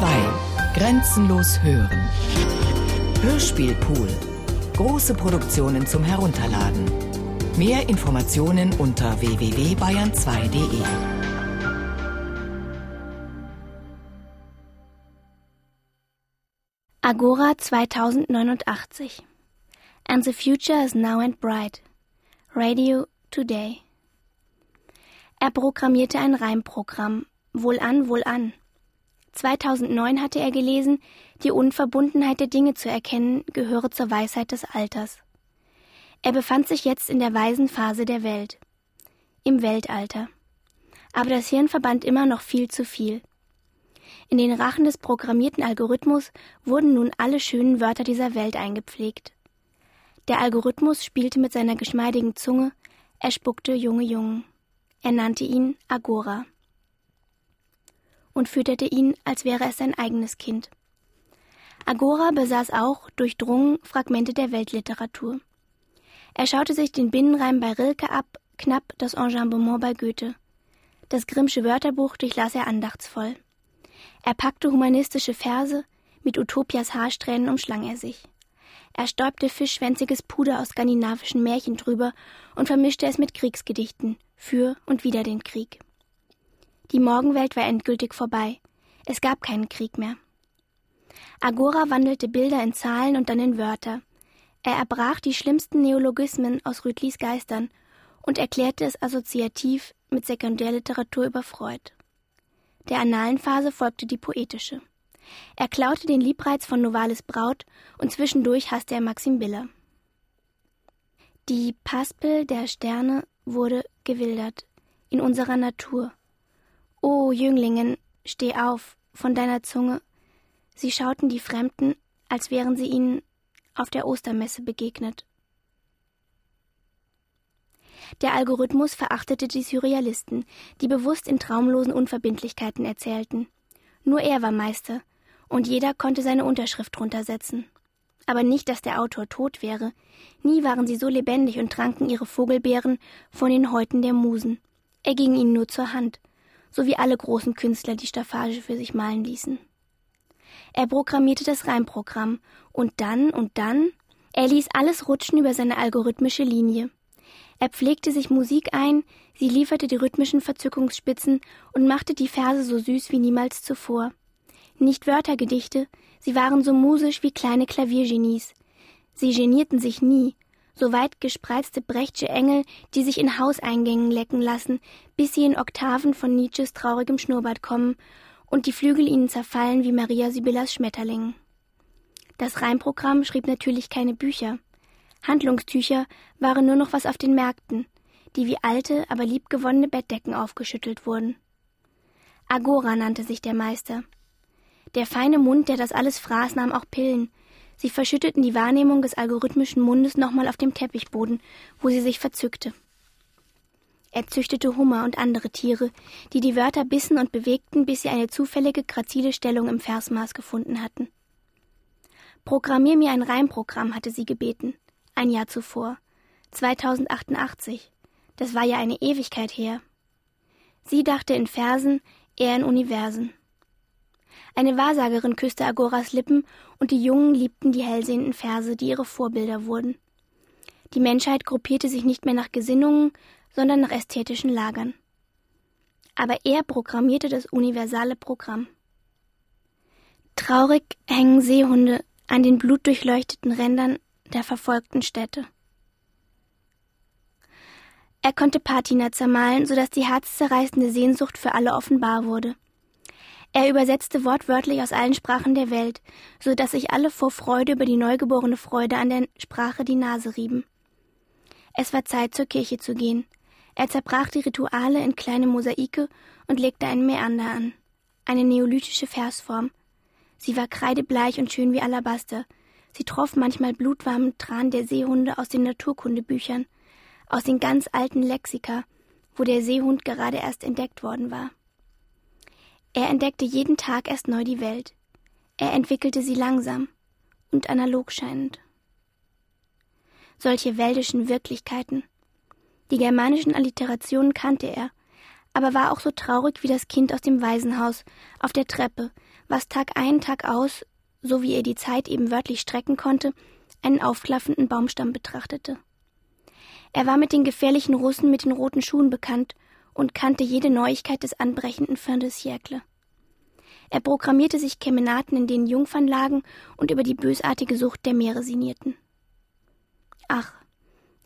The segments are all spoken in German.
2. Grenzenlos hören. Hörspielpool. Große Produktionen zum Herunterladen. Mehr Informationen unter www.bayern2.de. Agora 2089 And the future is now and bright. Radio Today. Er programmierte ein Reimprogramm. Wohlan, wohlan. 2009 hatte er gelesen, die Unverbundenheit der Dinge zu erkennen gehöre zur Weisheit des Alters. Er befand sich jetzt in der weisen Phase der Welt. Im Weltalter. Aber das Hirn verband immer noch viel zu viel. In den Rachen des programmierten Algorithmus wurden nun alle schönen Wörter dieser Welt eingepflegt. Der Algorithmus spielte mit seiner geschmeidigen Zunge, er spuckte junge Jungen. Er nannte ihn Agora und fütterte ihn, als wäre es sein eigenes Kind. Agora besaß auch, durchdrungen, Fragmente der Weltliteratur. Er schaute sich den Binnenreim bei Rilke ab, knapp das Enjambement bei Goethe. Das Grimmsche Wörterbuch durchlas er andachtsvoll. Er packte humanistische Verse, mit Utopias Haarsträhnen umschlang er sich. Er stäubte fischschwänziges Puder aus skandinavischen Märchen drüber und vermischte es mit Kriegsgedichten, für und wider den Krieg. Die Morgenwelt war endgültig vorbei. Es gab keinen Krieg mehr. Agora wandelte Bilder in Zahlen und dann in Wörter. Er erbrach die schlimmsten Neologismen aus Rütlis Geistern und erklärte es assoziativ mit Sekundärliteratur über Freud. Der analen Phase folgte die poetische. Er klaute den Liebreiz von Novalis Braut und zwischendurch hasste er Maxim Biller. Die Paspel der Sterne wurde gewildert in unserer Natur. O Jünglingen, steh auf von deiner Zunge. Sie schauten die Fremden, als wären sie ihnen auf der Ostermesse begegnet. Der Algorithmus verachtete die Surrealisten, die bewusst in traumlosen Unverbindlichkeiten erzählten. Nur er war Meister, und jeder konnte seine Unterschrift drunter setzen. Aber nicht, dass der Autor tot wäre. Nie waren sie so lebendig und tranken ihre Vogelbeeren von den Häuten der Musen. Er ging ihnen nur zur Hand, so wie alle großen Künstler die Staffage für sich malen ließen. Er programmierte das Reimprogramm und dann und dann, er ließ alles rutschen über seine algorithmische Linie. Er pflegte sich Musik ein, sie lieferte die rhythmischen Verzückungsspitzen und machte die Verse so süß wie niemals zuvor. Nicht Wörtergedichte, sie waren so musisch wie kleine Klaviergenies. Sie genierten sich nie, so weit gespreizte Brechtsche Engel, die sich in Hauseingängen lecken lassen, bis sie in Oktaven von Nietzsches traurigem Schnurrbart kommen und die Flügel ihnen zerfallen wie Maria Sibyllas Schmetterlingen. Das Reimprogramm schrieb natürlich keine Bücher. Handlungstücher waren nur noch was auf den Märkten, die wie alte, aber liebgewonnene Bettdecken aufgeschüttelt wurden. Agora nannte sich der Meister. Der feine Mund, der das alles fraß, nahm auch Pillen, Sie verschütteten die Wahrnehmung des algorithmischen Mundes nochmal auf dem Teppichboden, wo sie sich verzückte. Er züchtete Hummer und andere Tiere, die die Wörter bissen und bewegten, bis sie eine zufällige, grazile Stellung im Versmaß gefunden hatten. Programmier mir ein Reimprogramm, hatte sie gebeten. Ein Jahr zuvor. 2088. Das war ja eine Ewigkeit her. Sie dachte in Versen, er in Universen. Eine Wahrsagerin küsste Agoras Lippen, und die Jungen liebten die hellsehenden Verse, die ihre Vorbilder wurden. Die Menschheit gruppierte sich nicht mehr nach Gesinnungen, sondern nach ästhetischen Lagern. Aber er programmierte das universale Programm. Traurig hängen Seehunde an den blutdurchleuchteten Rändern der verfolgten Städte. Er konnte Patina zermalen, so dass die herzzerreißende Sehnsucht für alle offenbar wurde. Er übersetzte wortwörtlich aus allen Sprachen der Welt, so dass sich alle vor Freude über die neugeborene Freude an der Sprache die Nase rieben. Es war Zeit, zur Kirche zu gehen. Er zerbrach die Rituale in kleine Mosaike und legte einen Meander an, eine neolithische Versform. Sie war kreidebleich und schön wie Alabaster. Sie troff manchmal blutwarmen Tran der Seehunde aus den Naturkundebüchern, aus den ganz alten Lexika, wo der Seehund gerade erst entdeckt worden war. Er entdeckte jeden Tag erst neu die Welt. Er entwickelte sie langsam und analog scheinend. Solche wäldischen Wirklichkeiten. Die germanischen Alliterationen kannte er, aber war auch so traurig wie das Kind aus dem Waisenhaus auf der Treppe, was Tag ein, Tag aus, so wie er die Zeit eben wörtlich strecken konnte, einen aufklaffenden Baumstamm betrachtete. Er war mit den gefährlichen Russen mit den roten Schuhen bekannt und kannte jede Neuigkeit des anbrechenden Fin de siècle. Er programmierte sich Kemenaten, in denen Jungfern lagen und über die bösartige Sucht der Meere sinierten. Ach,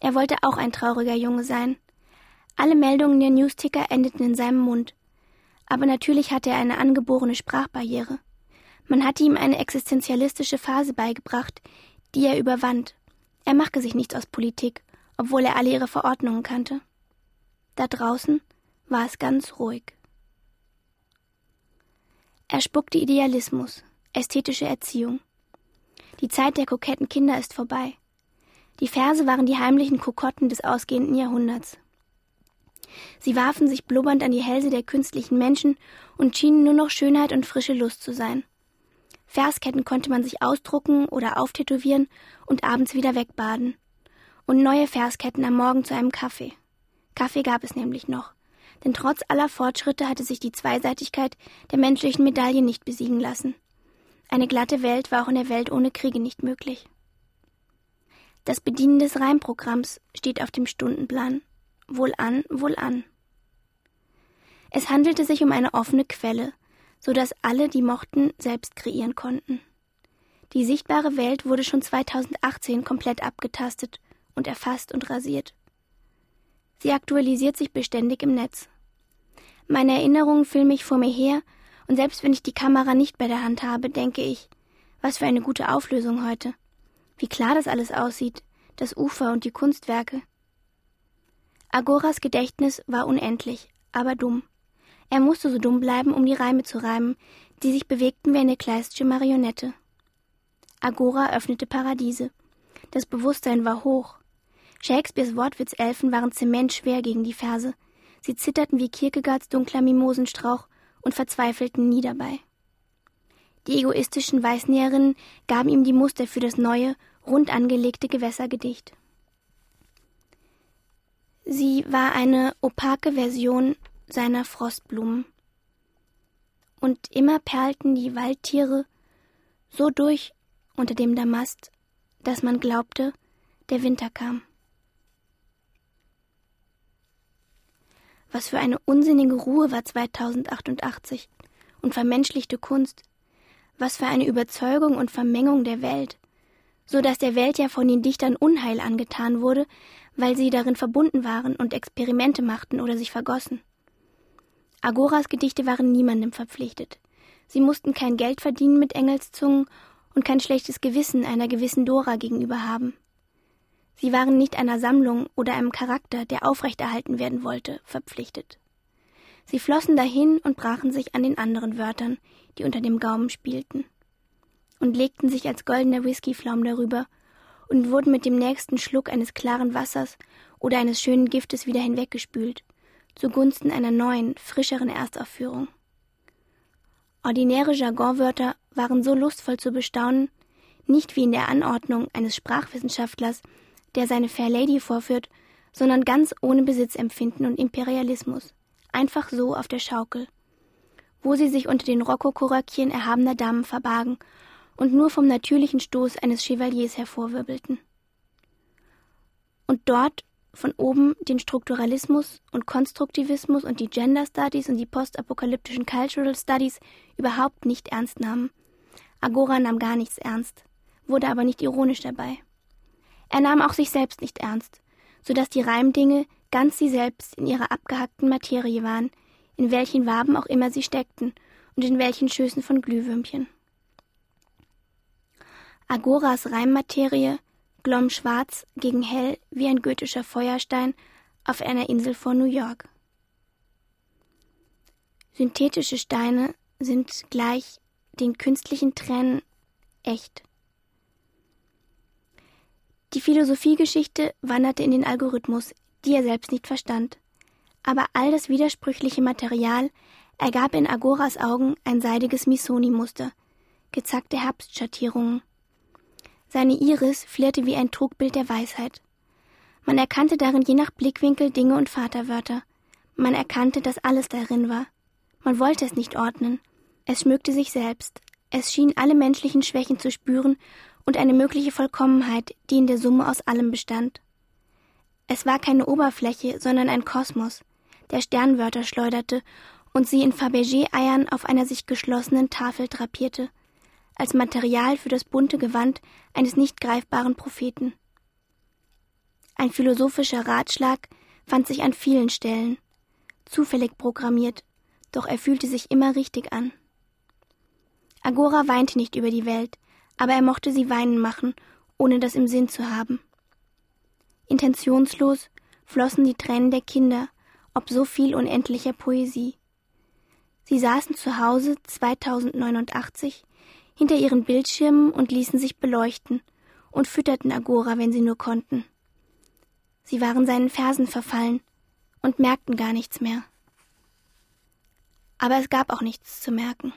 er wollte auch ein trauriger Junge sein. Alle Meldungen der Newsticker endeten in seinem Mund. Aber natürlich hatte er eine angeborene Sprachbarriere. Man hatte ihm eine existenzialistische Phase beigebracht, die er überwand. Er machte sich nichts aus Politik, obwohl er alle ihre Verordnungen kannte. Da draußen war es ganz ruhig. Er spuckte Idealismus, ästhetische Erziehung. Die Zeit der koketten Kinder ist vorbei. Die Verse waren die heimlichen Kokotten des ausgehenden Jahrhunderts. Sie warfen sich blubbernd an die Hälse der künstlichen Menschen und schienen nur noch Schönheit und frische Lust zu sein. Versketten konnte man sich ausdrucken oder auftätowieren und abends wieder wegbaden. Und neue Versketten am Morgen zu einem Kaffee. Kaffee gab es nämlich noch. Denn trotz aller Fortschritte hatte sich die Zweiseitigkeit der menschlichen Medaille nicht besiegen lassen. Eine glatte Welt war auch in der Welt ohne Kriege nicht möglich. Das Bedienen des Reimprogramms steht auf dem Stundenplan. Wohl an, wohl an. Es handelte sich um eine offene Quelle, so dass alle, die mochten, selbst kreieren konnten. Die sichtbare Welt wurde schon 2018 komplett abgetastet und erfasst und rasiert. Sie aktualisiert sich beständig im Netz. Meine Erinnerungen filme ich vor mir her, und selbst wenn ich die Kamera nicht bei der Hand habe, denke ich, was für eine gute Auflösung heute. Wie klar das alles aussieht, das Ufer und die Kunstwerke. Agoras Gedächtnis war unendlich, aber dumm. Er musste so dumm bleiben, um die Reime zu reimen, die sich bewegten wie eine kleistische Marionette. Agora öffnete Paradiese. Das Bewusstsein war hoch. Shakespeares Wortwitzelfen waren zementschwer gegen die Verse. Sie zitterten wie Kierkegaards dunkler Mimosenstrauch und verzweifelten nie dabei. Die egoistischen Weißnäherinnen gaben ihm die Muster für das neue, rund angelegte Gewässergedicht. Sie war eine opake Version seiner Frostblumen. Und immer perlten die Waldtiere so durch unter dem Damast, dass man glaubte, der Winter kam. Was für eine unsinnige Ruhe war 2088 und vermenschlichte Kunst. Was für eine Überzeugung und Vermengung der Welt, so dass der Welt ja von den Dichtern Unheil angetan wurde, weil sie darin verbunden waren und Experimente machten oder sich vergossen. Agoras Gedichte waren niemandem verpflichtet. Sie mussten kein Geld verdienen mit Engelszungen und kein schlechtes Gewissen einer gewissen Dora gegenüber haben. Sie waren nicht einer Sammlung oder einem Charakter, der aufrechterhalten werden wollte, verpflichtet. Sie flossen dahin und brachen sich an den anderen Wörtern, die unter dem Gaumen spielten, und legten sich als goldener Whiskyflaum darüber und wurden mit dem nächsten Schluck eines klaren Wassers oder eines schönen Giftes wieder hinweggespült, zugunsten einer neuen, frischeren Erstaufführung. Ordinäre Jargonwörter waren so lustvoll zu bestaunen, nicht wie in der Anordnung eines Sprachwissenschaftlers, der seine Fair Lady vorführt, sondern ganz ohne Besitzempfinden und Imperialismus, einfach so auf der Schaukel, wo sie sich unter den Rokokoröckchen erhabener Damen verbargen und nur vom natürlichen Stoß eines Chevaliers hervorwirbelten. Und dort von oben den Strukturalismus und Konstruktivismus und die Gender Studies und die postapokalyptischen Cultural Studies überhaupt nicht ernst nahmen. Agora nahm gar nichts ernst, wurde aber nicht ironisch dabei. Er nahm auch sich selbst nicht ernst, so dass die Reimdinge ganz sie selbst in ihrer abgehackten Materie waren, in welchen Waben auch immer sie steckten und in welchen Schößen von Glühwürmchen. Agoras Reimmaterie glomm schwarz gegen hell wie ein gotischer Feuerstein auf einer Insel vor New York. Synthetische Steine sind gleich den künstlichen Tränen echt. Die Philosophiegeschichte wanderte in den Algorithmus, die er selbst nicht verstand. Aber all das widersprüchliche Material ergab in Agoras Augen ein seidiges Misoni-Muster, gezackte Herbstschattierungen, seine Iris flirrte wie ein Trugbild der Weisheit. Man erkannte darin je nach Blickwinkel Dinge und Vaterwörter. Man erkannte, dass alles darin war. Man wollte es nicht ordnen. Es schmückte sich selbst. Es schien alle menschlichen Schwächen zu spüren und eine mögliche Vollkommenheit, die in der Summe aus allem bestand. Es war keine Oberfläche, sondern ein Kosmos, der Sternwörter schleuderte und sie in Fabergé-Eiern auf einer sich geschlossenen Tafel drapierte, als Material für das bunte Gewand eines nicht greifbaren Propheten. Ein philosophischer Ratschlag fand sich an vielen Stellen, zufällig programmiert, doch er fühlte sich immer richtig an. Agora weinte nicht über die Welt, aber er mochte sie weinen machen, ohne das im Sinn zu haben. Intentionslos flossen die Tränen der Kinder, ob so viel unendlicher Poesie. Sie saßen zu Hause 2089 hinter ihren Bildschirmen und ließen sich beleuchten und fütterten Agora, wenn sie nur konnten. Sie waren seinen Versen verfallen und merkten gar nichts mehr. Aber es gab auch nichts zu merken.